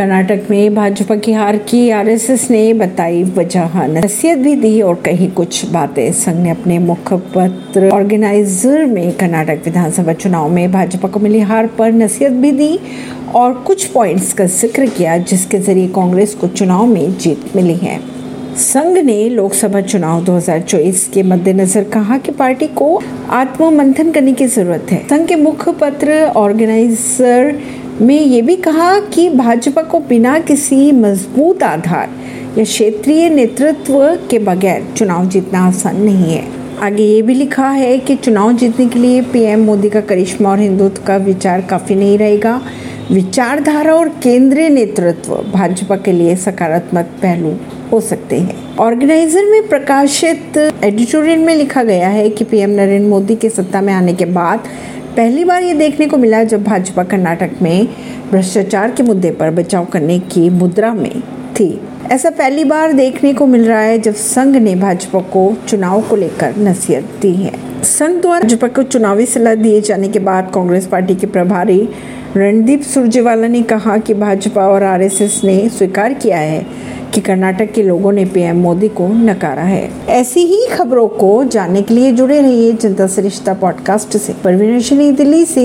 कर्नाटक में भाजपा की हार की आरएसएस ने बताई वजह नसीहत भी दी और कही कुछ बातें। संघ ने अपने मुखपत्र ऑर्गेनाइजर में कर्नाटक विधानसभा चुनाव में भाजपा को मिली हार पर नसीहत भी दी और कुछ पॉइंट्स का ज़िक्र किया, जिसके ज़रिए कांग्रेस को चुनाव में जीत मिली है। संघ ने लोकसभा चुनाव 2024 के मद्देनजर कहा कि पार्टी को आत्ममंथन करने की ज़रूरत है। संघ के मुखपत्र ऑर्गेनाइजर में ये भी कहा कि भाजपा को बिना किसी मज़बूत आधार या क्षेत्रीय नेतृत्व के बगैर चुनाव जीतना आसान नहीं है। आगे ये भी लिखा है कि चुनाव जीतने के लिए पीएम मोदी का करिश्मा और हिंदुत्व का विचार काफ़ी नहीं रहेगा। विचारधारा और केंद्रीय नेतृत्व भाजपा के लिए सकारात्मक पहलू हो सकते हैं। ऑर्गेनाइजर में प्रकाशित एडिटोरियल में लिखा गया है कि पीएम नरेंद्र मोदी के सत्ता में आने के बाद पहली बार ये देखने को मिला जब भाजपा कर्नाटक में भ्रष्टाचार के मुद्दे पर बचाव करने की मुद्रा में थी। ऐसा पहली बार देखने को मिल रहा है जब संघ ने भाजपा को चुनाव को लेकर नसीहत दी है। संघ द्वारा भाजपा को चुनावी सलाह दिए जाने के बाद कांग्रेस पार्टी के प्रभारी रणदीप सुरजेवाला ने कहा कि भाजपा और आरएसएस ने स्वीकार किया है कि कर्नाटक के लोगों ने पीएम मोदी को नकारा है। ऐसी ही खबरों को जानने के लिए जुड़े रहिए जनता सरिश्ता पॉडकास्ट से। परवीन दिल्ली से